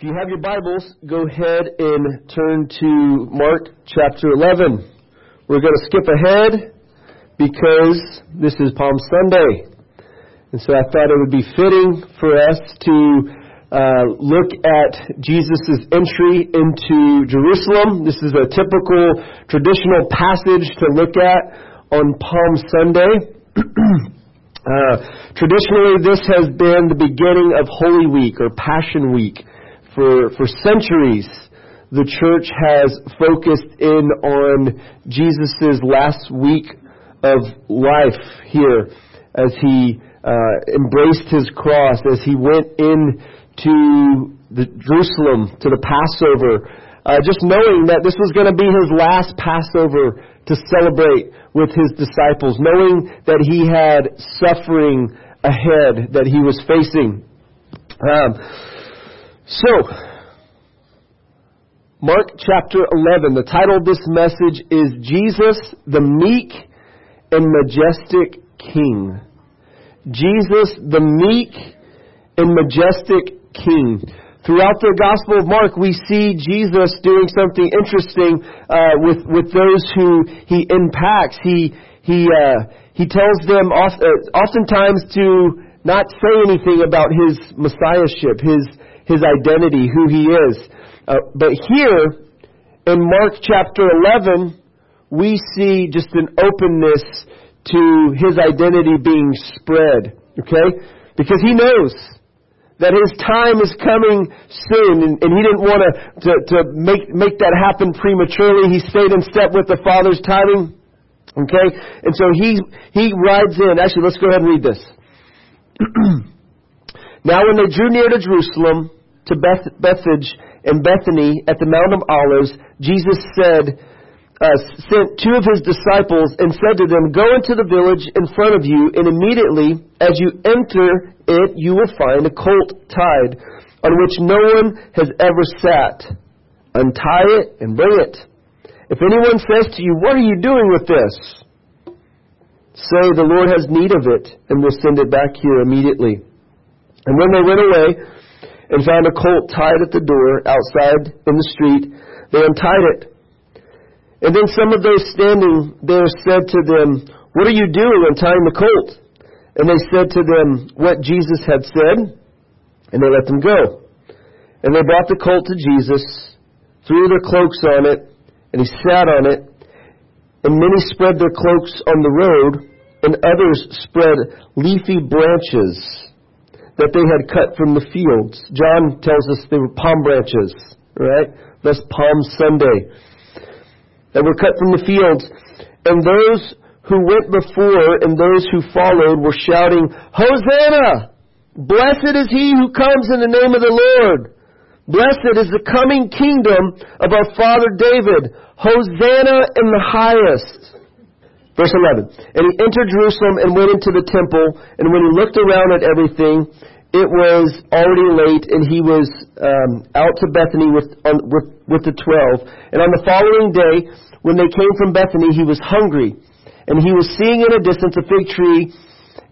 If you have your Bibles, go ahead and turn to Mark chapter 11. We're going to skip ahead because this is Palm Sunday. And so I thought it would be fitting for us to uh, look at Jesus' entry into Jerusalem. This is a typical traditional passage to look at on Palm Sunday. uh, traditionally, this has been the beginning of Holy Week or Passion Week for, for centuries, the church has focused in on Jesus' last week of life here as he uh, embraced his cross, as he went into the Jerusalem to the Passover, uh, just knowing that this was going to be his last Passover to celebrate with his disciples, knowing that he had suffering ahead that he was facing. Um, so, Mark chapter 11, the title of this message is Jesus, the meek and majestic King. Jesus, the meek and majestic King. Throughout the Gospel of Mark, we see Jesus doing something interesting uh, with with those who he impacts. He he uh, he tells them oft, uh, oftentimes to not say anything about his messiahship, his his identity, who he is. Uh, but here, in Mark chapter 11, we see just an openness to his identity being spread. Okay? Because he knows that his time is coming soon, and, and he didn't want to, to make, make that happen prematurely. He stayed in step with the Father's timing. Okay? And so he, he rides in. Actually, let's go ahead and read this. now when they drew near to Jerusalem, to Beth, Bethphage and Bethany at the Mount of Olives, Jesus said, uh, sent two of his disciples and said to them, Go into the village in front of you, and immediately as you enter it, you will find a colt tied, on which no one has ever sat. Untie it and bring it. If anyone says to you, What are you doing with this? Say, The Lord has need of it, and will send it back here immediately. And when they went away, and found a colt tied at the door outside in the street. They untied it. And then some of those standing there said to them, What are you doing untying the colt? And they said to them what Jesus had said, and they let them go. And they brought the colt to Jesus, threw their cloaks on it, and he sat on it. And many spread their cloaks on the road, and others spread leafy branches that they had cut from the fields. John tells us they were palm branches, right? Thus Palm Sunday. That were cut from the fields. And those who went before and those who followed were shouting, Hosanna! Blessed is he who comes in the name of the Lord. Blessed is the coming kingdom of our father David. Hosanna in the highest. Verse 11. And he entered Jerusalem and went into the temple, and when he looked around at everything, it was already late, and he was um, out to Bethany with, on, with, with the twelve. And on the following day, when they came from Bethany, he was hungry. And he was seeing in a distance a fig tree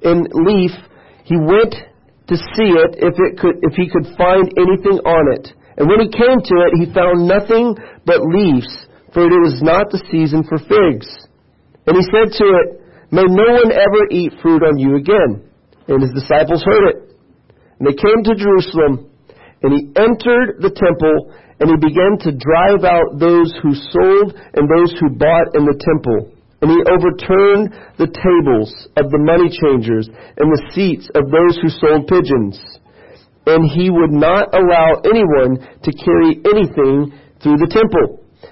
in leaf. He went to see it if, it could, if he could find anything on it. And when he came to it, he found nothing but leaves, for it was not the season for figs. And he said to it, May no one ever eat fruit on you again. And his disciples heard it. And they came to Jerusalem, and he entered the temple, and he began to drive out those who sold and those who bought in the temple. And he overturned the tables of the money changers and the seats of those who sold pigeons. And he would not allow anyone to carry anything through the temple.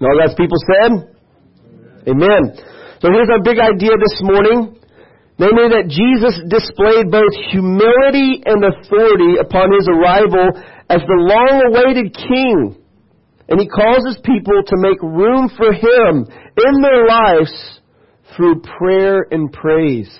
And all God's people said, Amen. So here's our big idea this morning. Namely that Jesus displayed both humility and authority upon his arrival as the long awaited king. And he calls his people to make room for him in their lives through prayer and praise.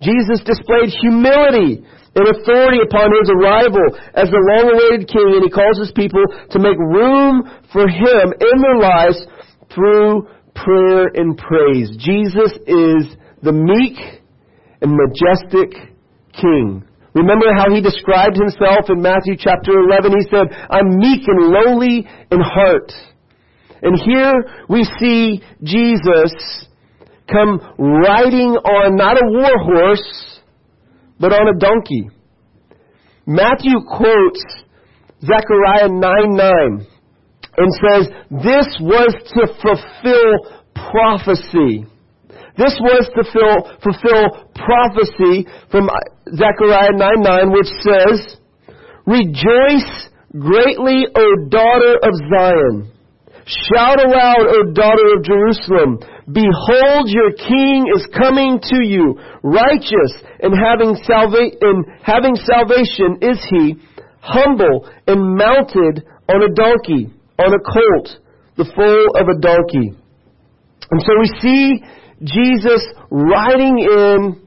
Jesus displayed humility and authority upon his arrival as the long awaited king, and he calls his people to make room for him in their lives through prayer and praise. Jesus is the meek and majestic king. Remember how he described himself in Matthew chapter 11? He said, I'm meek and lowly in heart. And here we see Jesus come riding on not a war horse, but on a donkey. Matthew quotes Zechariah 9 9 and says, This was to fulfill prophecy. This was to fill, fulfill prophecy from uh, Zechariah 9 9, which says, Rejoice greatly, O daughter of Zion. Shout aloud, O daughter of Jerusalem. Behold, your king is coming to you. Righteous and having, salva- and having salvation is he, humble and mounted on a donkey, on a colt, the foal of a donkey. And so we see Jesus riding in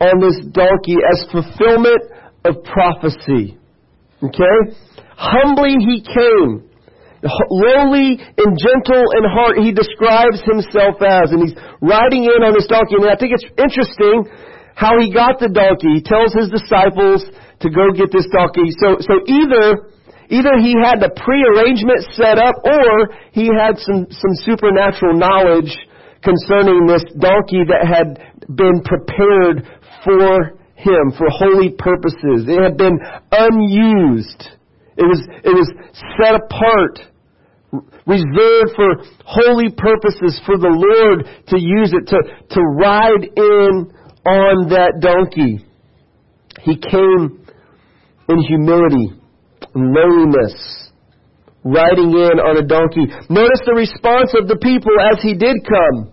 on this donkey as fulfillment of prophecy. Okay? Humbly he came. Lowly and gentle in heart, he describes himself as, and he's riding in on this donkey. And I think it's interesting how he got the donkey. He tells his disciples to go get this donkey. So, so either, either he had the prearrangement set up, or he had some, some supernatural knowledge concerning this donkey that had been prepared for him for holy purposes. It had been unused. It was, it was set apart, reserved for holy purposes for the Lord to use it, to, to ride in on that donkey. He came in humility lowliness riding in on a donkey. Notice the response of the people as he did come.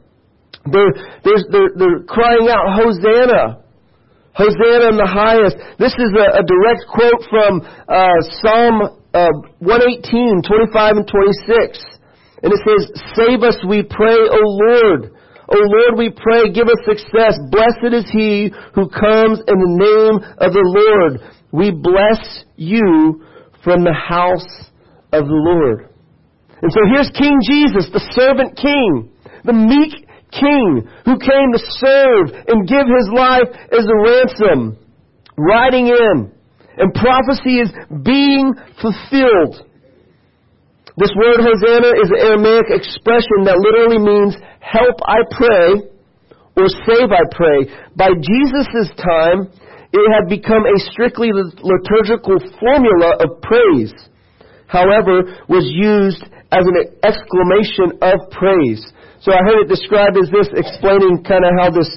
They're, they're, they're, they're crying out, Hosanna! Hosanna in the highest. This is a, a direct quote from uh, Psalm uh, 118, 25 and 26. And it says, Save us, we pray, O Lord. O Lord, we pray, give us success. Blessed is he who comes in the name of the Lord. We bless you from the house of the Lord. And so here's King Jesus, the servant king, the meek king who came to serve and give his life as a ransom, riding in. And prophecy is being fulfilled. This word Hosanna is an Aramaic expression that literally means help I pray or save I pray. By Jesus' time, it had become a strictly liturgical formula of praise however, was used as an exclamation of praise. So I heard it described as this, explaining kind of how this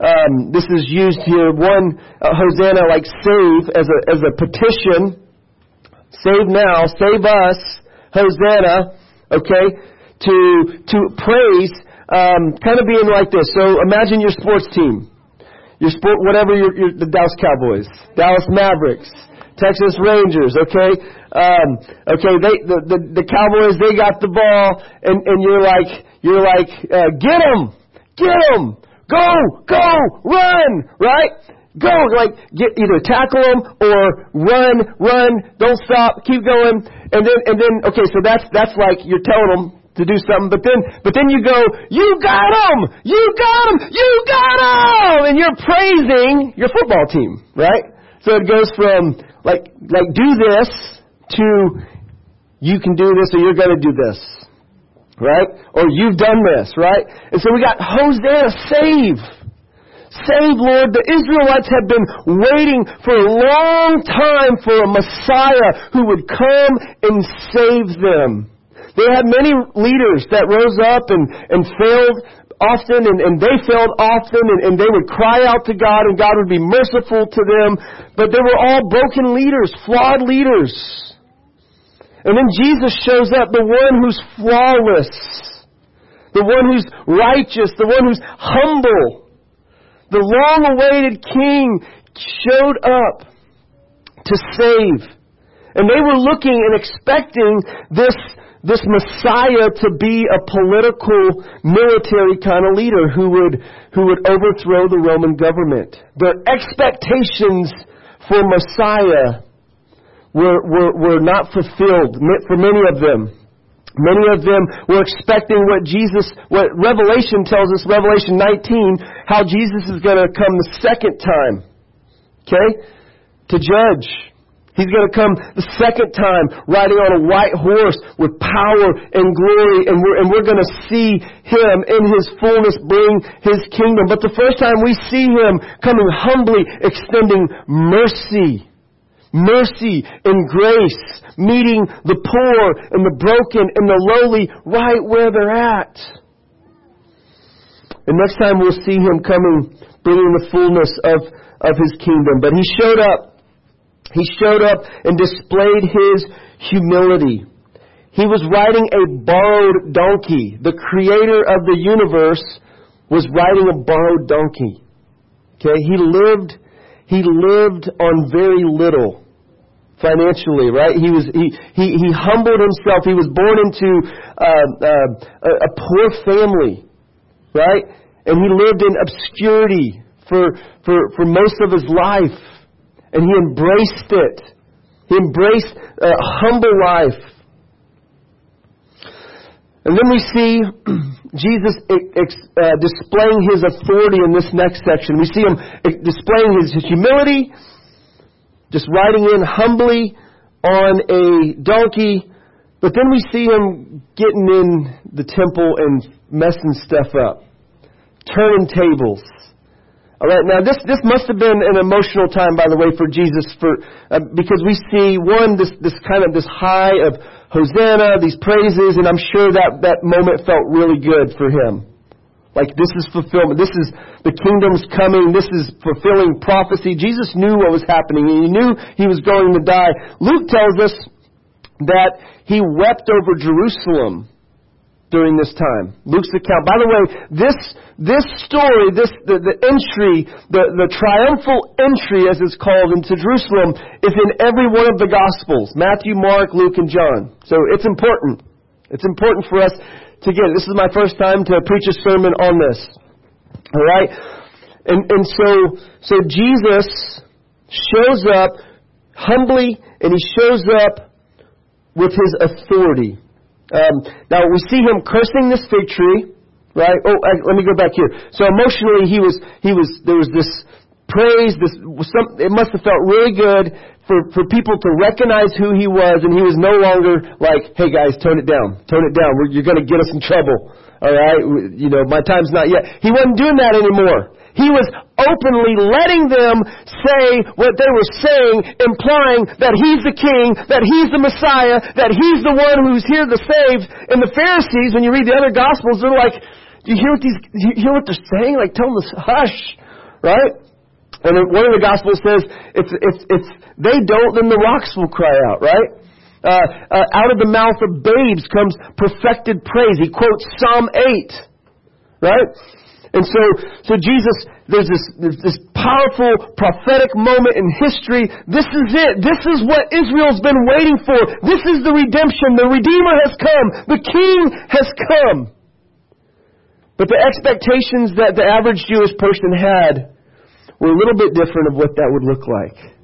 um, this is used here. One, uh, Hosanna, like save as a as a petition, save now, save us, Hosanna. Okay, to to praise, um, kind of being like this. So imagine your sports team, your sport, whatever your, your the Dallas Cowboys, Dallas Mavericks. Texas Rangers, okay? Um, okay, they, the, the, the Cowboys, they got the ball, and, and you're like, you're like, uh, get them! Get them! Go! Go! Run! Right? Go! Like, get, either tackle them or run, run, don't stop, keep going. And then, and then, okay, so that's, that's like you're telling them to do something, but then, but then you go, you got them! You got them! You got them! And you're praising your football team, right? So it goes from like, like do this to you can do this or you're going to do this. Right? Or you've done this, right? And so we got Hosanna, save. Save, Lord. The Israelites have been waiting for a long time for a Messiah who would come and save them. They had many leaders that rose up and, and failed often and, and they failed often and, and they would cry out to God and God would be merciful to them. But they were all broken leaders, flawed leaders. And then Jesus shows up, the one who's flawless, the one who's righteous, the one who's humble. The long awaited king showed up to save. And they were looking and expecting this, this Messiah to be a political, military kind of leader who would, who would overthrow the Roman government. Their expectations for Messiah were, were, were not fulfilled for many of them. Many of them were expecting what Jesus, what Revelation tells us, Revelation 19, how Jesus is going to come the second time. Okay? To judge. He's going to come the second time riding on a white horse with power and glory and we're, and we're going to see Him in His fullness bring His kingdom. But the first time we see Him coming humbly extending mercy mercy and grace, meeting the poor and the broken and the lowly right where they're at. And next time we'll see him coming, bringing the fullness of, of his kingdom. But he showed up. He showed up and displayed his humility. He was riding a borrowed donkey. The creator of the universe was riding a borrowed donkey. Okay, he lived, he lived on very little financially, right? He was he he, he humbled himself. He was born into uh, uh, a, poor family, right? And he lived in obscurity for for for most of his life, and he embraced it. He embraced a humble life. And then we see Jesus uh, displaying his authority in this next section. We see him displaying his humility just riding in humbly on a donkey. But then we see him getting in the temple and messing stuff up, turning tables. All right, now this this must have been an emotional time, by the way, for Jesus, for uh, because we see one this this kind of this high of Hosanna, these praises, and I'm sure that that moment felt really good for him. Like this is fulfillment. This is the kingdom's coming. This is fulfilling prophecy. Jesus knew what was happening. And he knew he was going to die. Luke tells us that he wept over Jerusalem during this time. Luke's account. By the way, this this story, this the, the entry, the, the triumphal entry as it's called into Jerusalem is in every one of the gospels. Matthew, Mark, Luke, and John. So it's important. It's important for us to get it. This is my first time to preach a sermon on this. All right? And, and so, so Jesus shows up humbly and he shows up with his authority. Um, now we see him cursing this fig tree, right? Oh, I, let me go back here. So emotionally, he was he was there was this praise. This some, it must have felt really good for, for people to recognize who he was, and he was no longer like, hey guys, tone it down, tone it down, We're, you're going to get us in trouble. All right, you know, my time's not yet. He wasn't doing that anymore. He was openly letting them say what they were saying, implying that he's the king, that he's the Messiah, that he's the one who's here to save. And the Pharisees, when you read the other Gospels, they're like, do you hear what these, do you hear what they're saying? Like, tell them to hush, right? And one of the Gospels says, if, if they don't, then the rocks will cry out, right? Uh, uh, out of the mouth of babes comes perfected praise. He quotes Psalm 8, right? And so, so Jesus, there's this, there's this powerful prophetic moment in history. This is it. This is what Israel's been waiting for. This is the redemption. The Redeemer has come. The King has come. But the expectations that the average Jewish person had were a little bit different of what that would look like.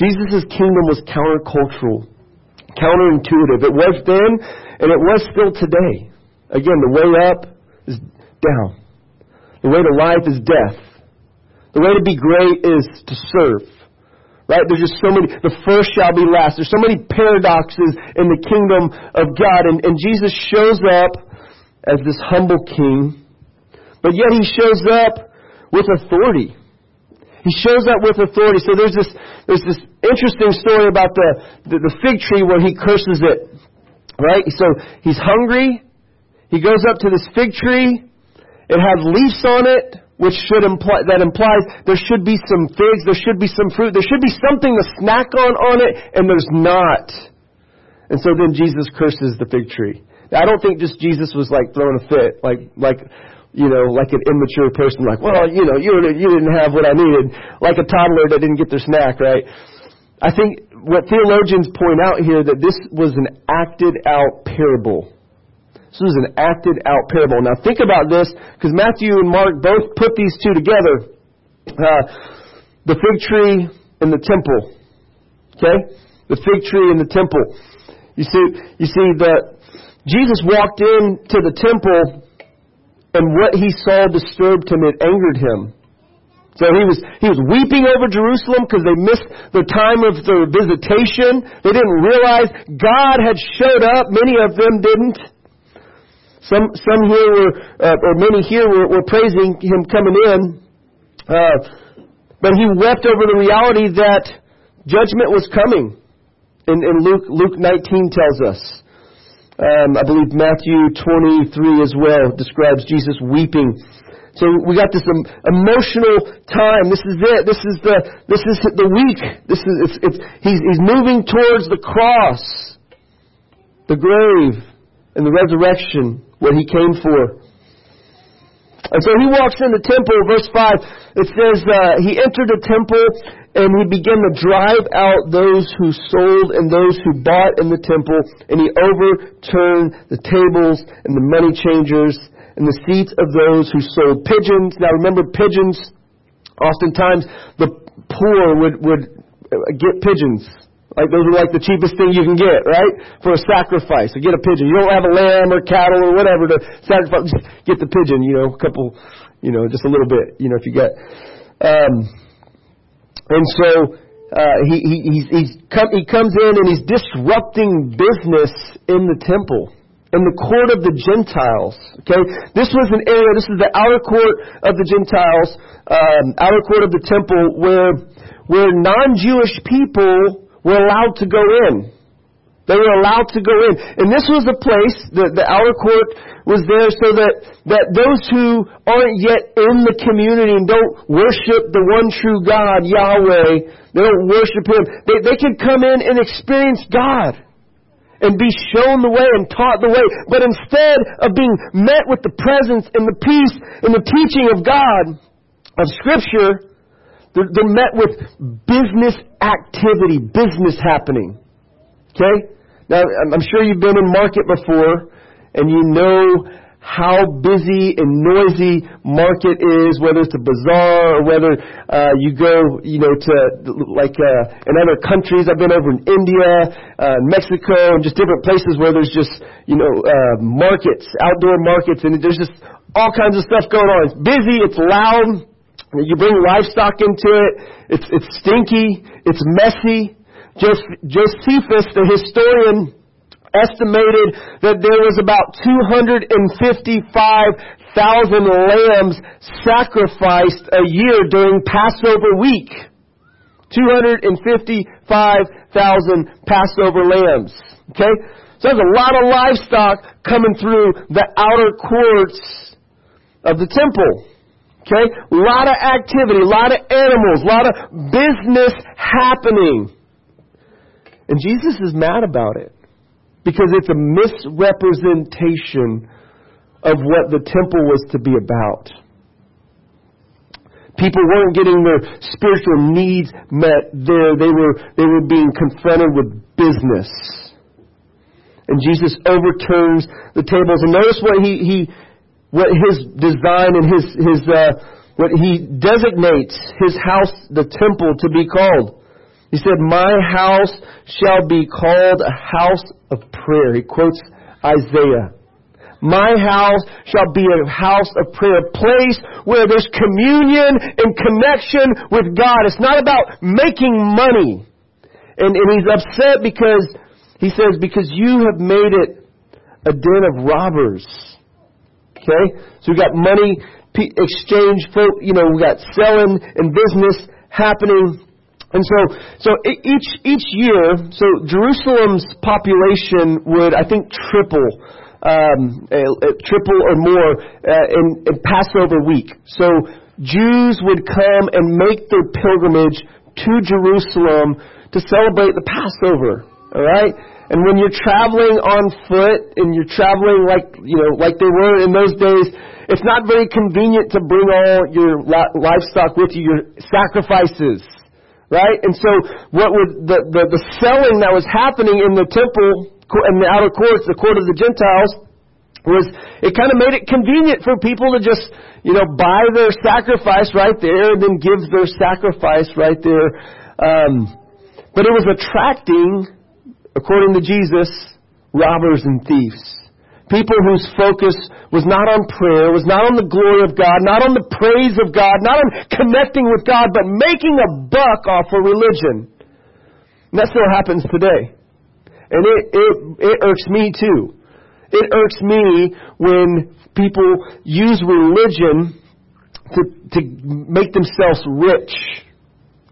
Jesus' kingdom was countercultural, counterintuitive. It was then, and it was still today. Again, the way up is down. The way to life is death. The way to be great is to serve. Right? There's just so many, the first shall be last. There's so many paradoxes in the kingdom of God. And, and Jesus shows up as this humble king, but yet he shows up with authority. He shows up with authority. So there's this, there's this interesting story about the, the, the fig tree where he curses it. Right? So he's hungry. He goes up to this fig tree. It has leaves on it, which should imply, that implies there should be some figs, there should be some fruit, there should be something to snack on on it, and there's not. And so then Jesus curses the fig tree. I don't think just Jesus was like throwing a fit, like like you know, like an immature person, like, well, you know, you, you didn't have what I needed, like a toddler that didn't get their snack, right? I think what theologians point out here that this was an acted out parable. This was an acted out parable. Now think about this, because Matthew and Mark both put these two together. Uh, the fig tree and the temple. Okay? The fig tree and the temple. You see, you see that Jesus walked into the temple and what he saw disturbed him, it angered him. So he was, he was weeping over Jerusalem because they missed the time of their visitation. They didn't realize God had showed up. Many of them didn't. Some, some here were, uh, or many here were, were praising him coming in. Uh, but he wept over the reality that judgment was coming. And, in Luke, Luke 19 tells us. Um, I believe Matthew 23 as well describes Jesus weeping so we got this emotional time. This is it. This is the this is the week. This is it's, it's he's he's moving towards the cross, the grave, and the resurrection, what he came for. And so he walks in the temple. Verse five. It says uh, he entered the temple and he began to drive out those who sold and those who bought in the temple, and he overturned the tables and the money changers and the seats of those who sold pigeons. Now remember, pigeons, oftentimes the poor would, would get pigeons. Like those are like the cheapest thing you can get, right? For a sacrifice. So get a pigeon. You don't have a lamb or cattle or whatever to sacrifice. Just get the pigeon, you know, a couple, you know, just a little bit, you know, if you get. Um, and so uh, he, he, he's, he's come, he comes in and he's disrupting business in the temple in the court of the Gentiles. Okay, this was an area. This is the outer court of the Gentiles, um, outer court of the temple, where where non-Jewish people were allowed to go in. They were allowed to go in, and this was the place. The, the outer court was there so that that those who aren't yet in the community and don't worship the one true God, Yahweh, they don't worship Him. They they can come in and experience God and be shown the way and taught the way. But instead of being met with the presence and the peace and the teaching of God, of Scripture, they're, they're met with business activity, business happening. Okay? Now, I'm sure you've been in market before, and you know how busy and noisy market is, whether it's a bazaar or whether uh, you go, you know, to like uh, in other countries. I've been over in India, uh, Mexico, and just different places where there's just, you know, uh, markets, outdoor markets, and there's just all kinds of stuff going on. It's busy, it's loud. You bring livestock into it. It's it's stinky. It's messy. Josephus, the historian estimated that there was about 255,000 lambs sacrificed a year during Passover week. 255,000 Passover lambs. Okay? So there's a lot of livestock coming through the outer courts of the temple. Okay? A lot of activity, a lot of animals, a lot of business happening. And Jesus is mad about it because it's a misrepresentation of what the temple was to be about. People weren't getting their spiritual needs met there. They were, they were being confronted with business. And Jesus overturns the tables. And notice what he, he what his design and his, his, uh, what he designates his house, the temple, to be called. He said, My house shall be called a house of prayer. He quotes Isaiah. My house shall be a house of prayer, a place where there's communion and connection with God. It's not about making money. And, and he's upset because, he says, because you have made it a den of robbers. Okay? So we got money exchange, you know, we got selling and business happening and so, so each each year, so Jerusalem's population would, I think, triple, um, triple or more uh, in, in Passover week. So Jews would come and make their pilgrimage to Jerusalem to celebrate the Passover. All right. And when you're traveling on foot and you're traveling like, you know, like they were in those days, it's not very convenient to bring all your livestock with you, your sacrifices right? And so what would the, the, the selling that was happening in the temple in the outer courts, the court of the Gentiles, was it kind of made it convenient for people to just, you know, buy their sacrifice right there and then give their sacrifice right there. Um, but it was attracting, according to Jesus, robbers and thieves. People whose focus was not on prayer, was not on the glory of God, not on the praise of God, not on connecting with God, but making a buck off of religion. And that still happens today. And it, it, it irks me too. It irks me when people use religion to, to make themselves rich.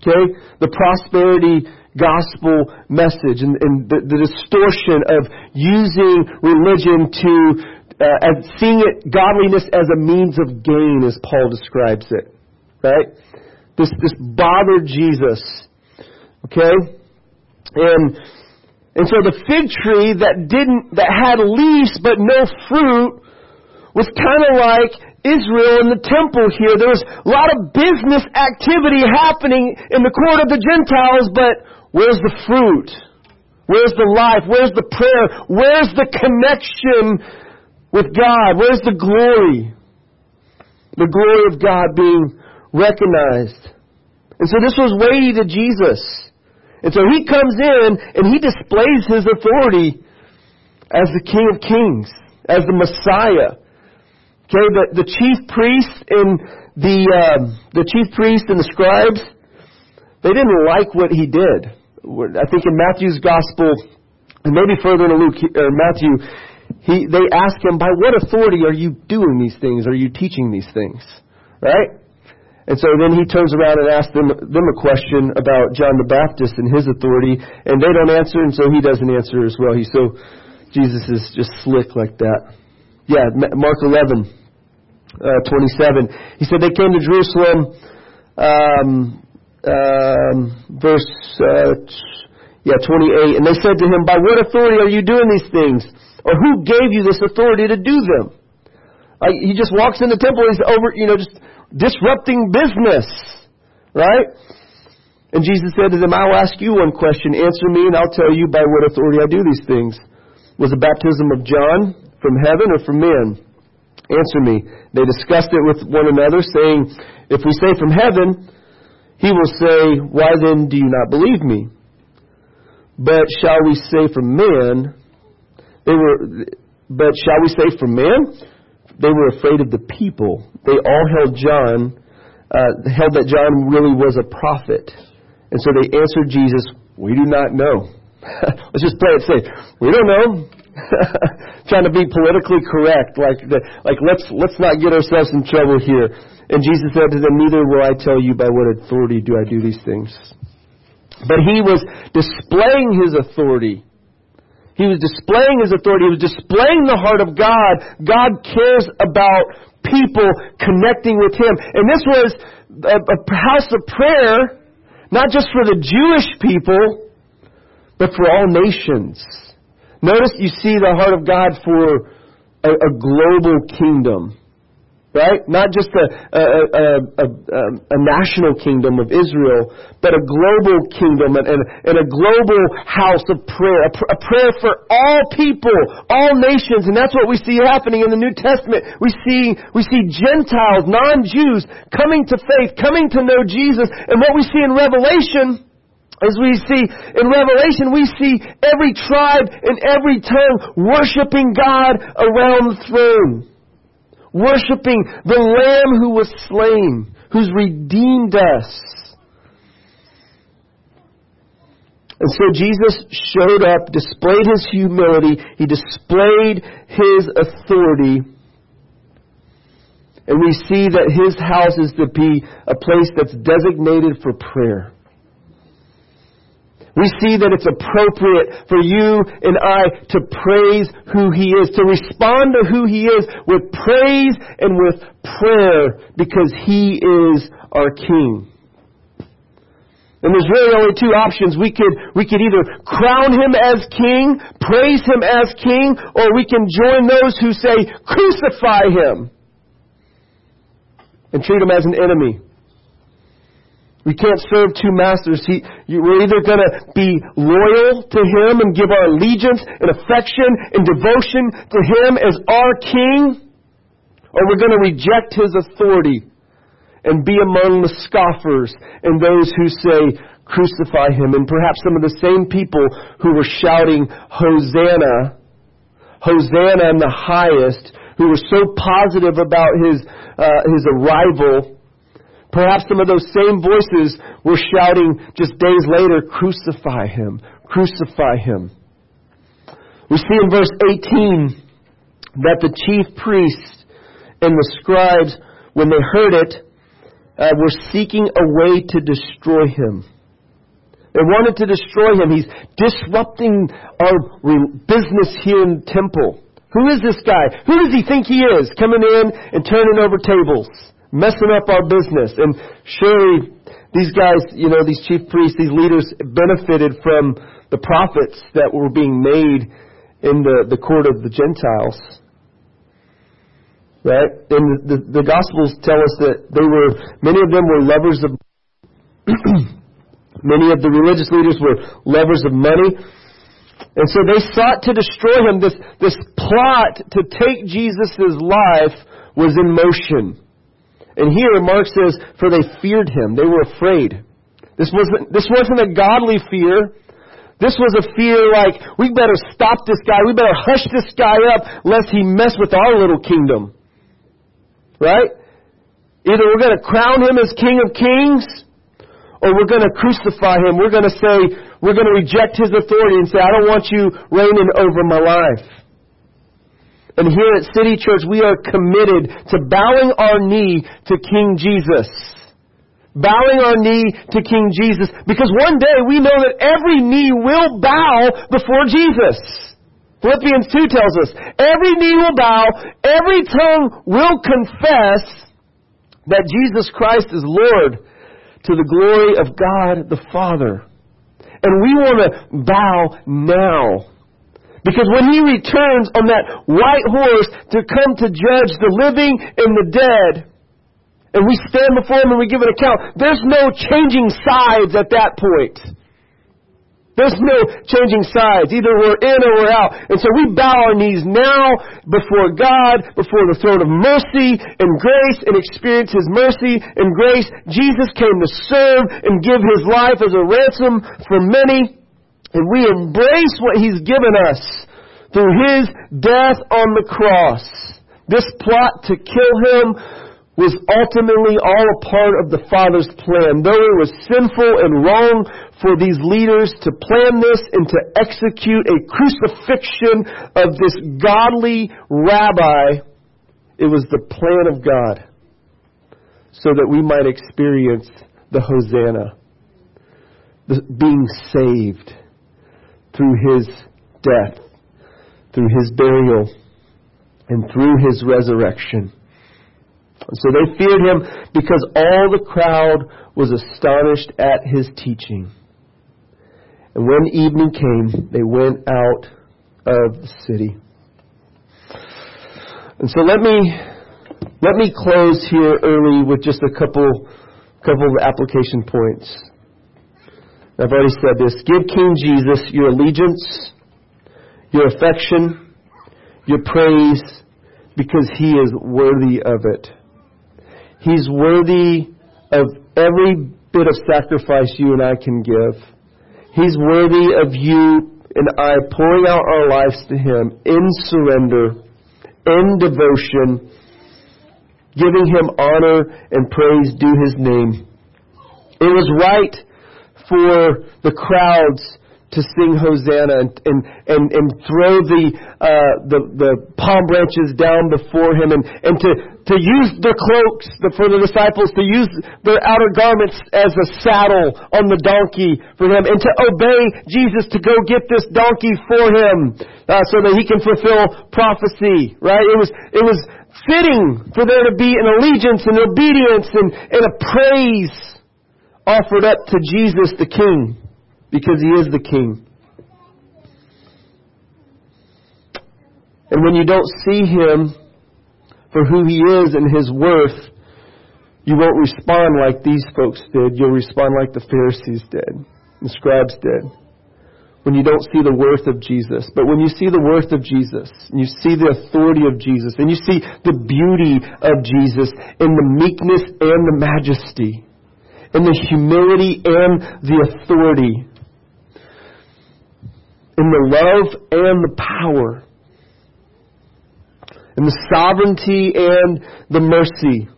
Okay? The prosperity gospel message and, and the, the, distortion of using religion to uh, as seeing it godliness as a means of gain as Paul describes it. Right? This this bothered Jesus. Okay? And and so the fig tree that didn't, that had leaves but no fruit was kind of like Israel in the temple here. There was a lot of business activity happening in the court of the Gentiles, but where's the fruit? Where's the life? Where's the prayer? Where's the connection with God? Where's the glory? The glory of God being recognized. And so this was weighty to Jesus. And so he comes in and he displays his authority as the King of Kings, as the Messiah. Okay, the, the chief priests and the uh, the chief priests and the scribes, they didn't like what he did. I think in Matthew's gospel, and maybe further in Luke or Matthew, he they ask him, "By what authority are you doing these things? Are you teaching these things?" Right? And so then he turns around and asks them, them a question about John the Baptist and his authority, and they don't answer, and so he doesn't answer as well. He's so, Jesus is just slick like that. Yeah, Mark 11, uh, 27. He said they came to Jerusalem, um, um, verse, uh, yeah, 28, and they said to him, By what authority are you doing these things? Or who gave you this authority to do them? He just walks in the temple, he's over, you know, just disrupting business. Right? And Jesus said to them, I'll ask you one question. Answer me, and I'll tell you by what authority I do these things. Was the baptism of John from heaven or from men? Answer me. They discussed it with one another, saying, If we say from heaven, he will say, Why then do you not believe me? But shall we say from men? They were, but shall we say from men? They were afraid of the people they all held John, uh, held that John really was a prophet. And so they answered Jesus, We do not know. Let's just play it safe. We don't know. Trying to be politically correct, like the, like let's let's not get ourselves in trouble here. And Jesus said to them, Neither will I tell you by what authority do I do these things. But he was displaying his authority. He was displaying his authority. He was displaying the heart of God. God cares about people connecting with Him. And this was a, a house of prayer, not just for the Jewish people, but for all nations. Notice you see the heart of God for a, a global kingdom right? Not just a, a, a, national kingdom of Israel, but a global kingdom and, and, a global house of prayer, a, pr- a, prayer for all people, all nations, and that's what we see happening in the New Testament. We see, we see Gentiles, non-Jews, coming to faith, coming to know Jesus, and what we see in Revelation as we see in Revelation, we see every tribe and every tongue worshiping God around the throne worshiping the Lamb who was slain, who's redeemed us. And so Jesus showed up, displayed his humility, he displayed his authority. And we see that his house is to be a place that's designated for prayer. We see that it's appropriate for you and I to praise who He is, to respond to who He is with praise and with prayer because He is our King. And there's really only two options. We could, we could either crown Him as King, praise Him as King, or we can join those who say, crucify Him, and treat Him as an enemy. We can't serve two masters. He, you, we're either going to be loyal to Him and give our allegiance and affection and devotion to Him as our King, or we're going to reject His authority and be among the scoffers and those who say, crucify Him. And perhaps some of the same people who were shouting, Hosanna, Hosanna in the highest, who were so positive about His, uh, His arrival, Perhaps some of those same voices were shouting just days later, Crucify him! Crucify him! We see in verse 18 that the chief priests and the scribes, when they heard it, uh, were seeking a way to destroy him. They wanted to destroy him. He's disrupting our business here in the temple. Who is this guy? Who does he think he is? Coming in and turning over tables messing up our business. And surely these guys, you know, these chief priests, these leaders benefited from the profits that were being made in the, the court of the Gentiles. Right? And the, the, the Gospels tell us that they were, many of them were lovers of, many of the religious leaders were lovers of money. And so they sought to destroy him. This, this plot to take Jesus' life was in motion. And here Mark says, for they feared him. They were afraid. This wasn't, this wasn't a godly fear. This was a fear like, we better stop this guy. We better hush this guy up lest he mess with our little kingdom. Right? Either we're going to crown him as King of Kings or we're going to crucify him. We're going to say, we're going to reject his authority and say, I don't want you reigning over my life. And here at City Church, we are committed to bowing our knee to King Jesus. Bowing our knee to King Jesus. Because one day we know that every knee will bow before Jesus. Philippians 2 tells us, every knee will bow, every tongue will confess that Jesus Christ is Lord to the glory of God the Father. And we want to bow now. Because when he returns on that white horse to come to judge the living and the dead, and we stand before him and we give an account, there's no changing sides at that point. There's no changing sides. Either we're in or we're out. And so we bow our knees now before God, before the throne of mercy and grace and experience His mercy and grace. Jesus came to serve and give His life as a ransom for many. And we embrace what He's given us through His death on the cross. This plot to kill Him was ultimately all a part of the Father's plan. Though it was sinful and wrong for these leaders to plan this and to execute a crucifixion of this godly rabbi, it was the plan of God so that we might experience the Hosanna, the being saved through his death, through his burial, and through his resurrection. So they feared him because all the crowd was astonished at his teaching. And when evening came, they went out of the city. And so let me let me close here early with just a couple couple of application points. I've already said this. Give King Jesus your allegiance, your affection, your praise, because he is worthy of it. He's worthy of every bit of sacrifice you and I can give. He's worthy of you and I pouring out our lives to Him in surrender, in devotion, giving Him honor and praise due His name. It was right for the crowds to sing Hosanna and, and, and, and throw the, uh, the, the palm branches down before him and, and to, to use their cloaks for the disciples, to use their outer garments as a saddle on the donkey for him and to obey Jesus to go get this donkey for him uh, so that he can fulfill prophecy, right? It was, it was fitting for there to be an allegiance and obedience and, and a praise offered up to Jesus the King because he is the King. And when you don't see him for who he is and his worth, You won't respond like these folks did. You'll respond like the Pharisees did, the scribes did. When you don't see the worth of Jesus. But when you see the worth of Jesus, and you see the authority of Jesus, and you see the beauty of Jesus in the meekness and the majesty, in the humility and the authority, in the love and the power, in the sovereignty and the mercy,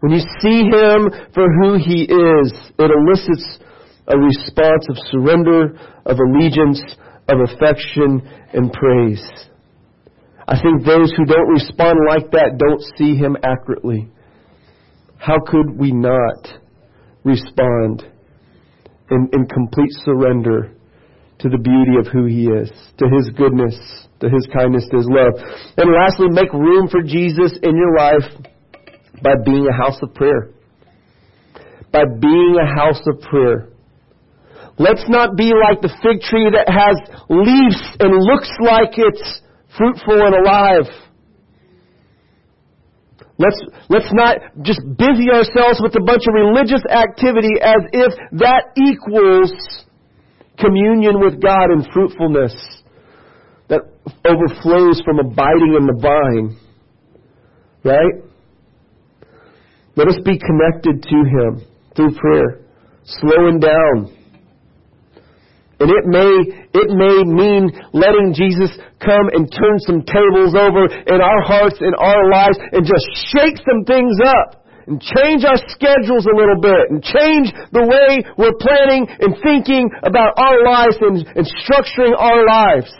when you see him for who he is, it elicits a response of surrender, of allegiance, of affection, and praise. I think those who don't respond like that don't see him accurately. How could we not respond in, in complete surrender to the beauty of who he is, to his goodness, to his kindness, to his love? And lastly, make room for Jesus in your life by being a house of prayer. By being a house of prayer. Let's not be like the fig tree that has leaves and looks like it's fruitful and alive. Let's, let's not just busy ourselves with a bunch of religious activity as if that equals communion with God and fruitfulness that overflows from abiding in the vine. Right? Let us be connected to Him through prayer, slowing down. And it may, it may mean letting Jesus come and turn some tables over in our hearts, in our lives, and just shake some things up. And change our schedules a little bit. And change the way we're planning and thinking about our lives and, and structuring our lives.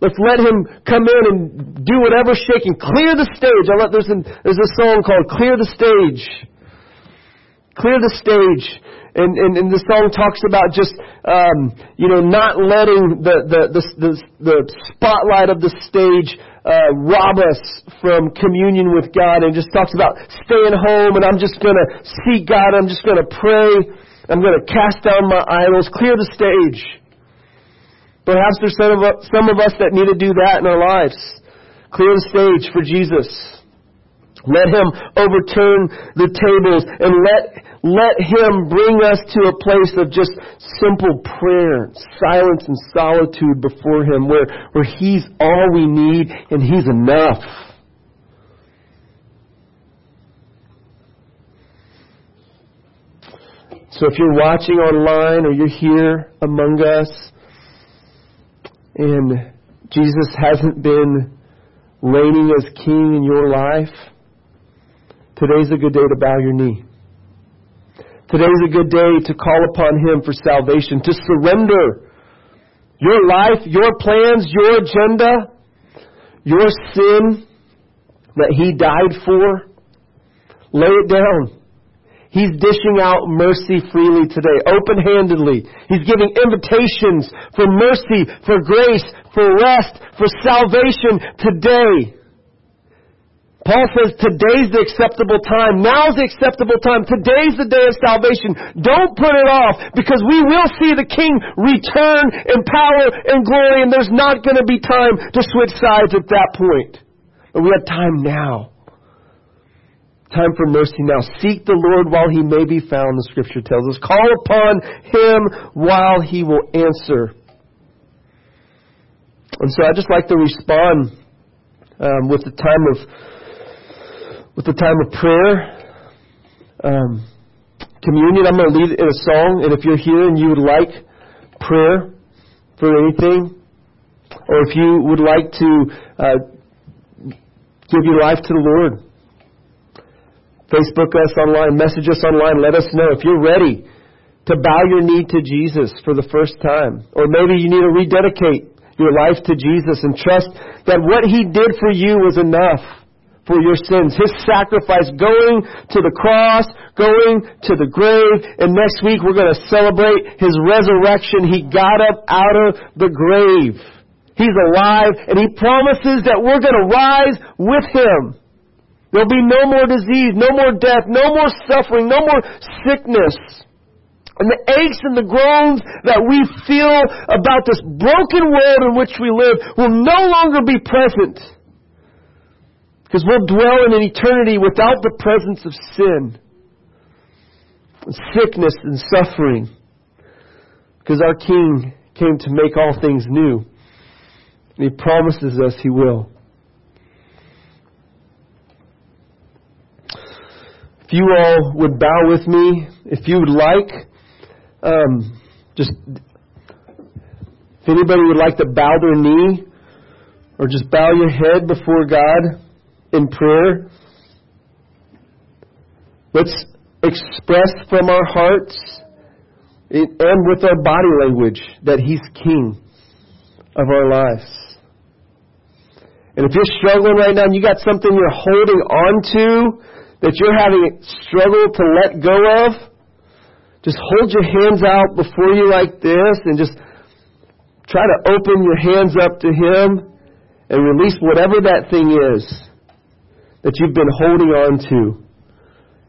Let's let him come in and do whatever shaking. Clear the stage. I let, there's, an, there's a song called Clear the Stage. Clear the stage. And, and, and the song talks about just, um, you know, not letting the, the, the, the, the spotlight of the stage uh, rob us from communion with God and just talks about staying home and I'm just going to seek God. I'm just going to pray. I'm going to cast down my idols. Clear the stage. Perhaps there's some of, us, some of us that need to do that in our lives. Clear the stage for Jesus. Let Him overturn the tables and let, let Him bring us to a place of just simple prayer, silence and solitude before Him where, where He's all we need and He's enough. So if you're watching online or you're here among us, and Jesus hasn't been reigning as king in your life, today's a good day to bow your knee. Today's a good day to call upon Him for salvation, to surrender your life, your plans, your agenda, your sin that He died for. Lay it down. He's dishing out mercy freely today, open-handedly. He's giving invitations for mercy, for grace, for rest, for salvation today. Paul says today's the acceptable time. Now's the acceptable time. Today's the day of salvation. Don't put it off because we will see the King return in power and glory and there's not going to be time to switch sides at that point. But we have time now. Time for mercy now. Seek the Lord while he may be found, the scripture tells us. Call upon him while he will answer. And so I just like to respond um, with the time of with the time of prayer. Um, communion, I'm going to lead in a song, and if you're here and you would like prayer for anything, or if you would like to uh, give your life to the Lord, Facebook us online, message us online, let us know if you're ready to bow your knee to Jesus for the first time. Or maybe you need to rededicate your life to Jesus and trust that what He did for you was enough for your sins. His sacrifice going to the cross, going to the grave, and next week we're going to celebrate His resurrection. He got up out of the grave. He's alive, and He promises that we're going to rise with Him. There'll be no more disease, no more death, no more suffering, no more sickness. And the aches and the groans that we feel about this broken world in which we live will no longer be present. Because we'll dwell in an eternity without the presence of sin, and sickness, and suffering. Because our King came to make all things new. And He promises us He will. If you all would bow with me, if you would like, um, just if anybody would like to bow their knee or just bow your head before God in prayer, let's express from our hearts and with our body language that He's King of our lives. And if you're struggling right now and you got something you're holding on to that you're having a struggle to let go of, just hold your hands out before you like this and just try to open your hands up to Him and release whatever that thing is that you've been holding on to,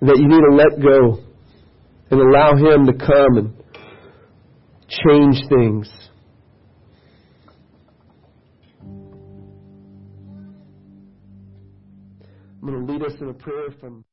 that you need to let go and allow Him to come and change things. I'm going to lead us in a prayer from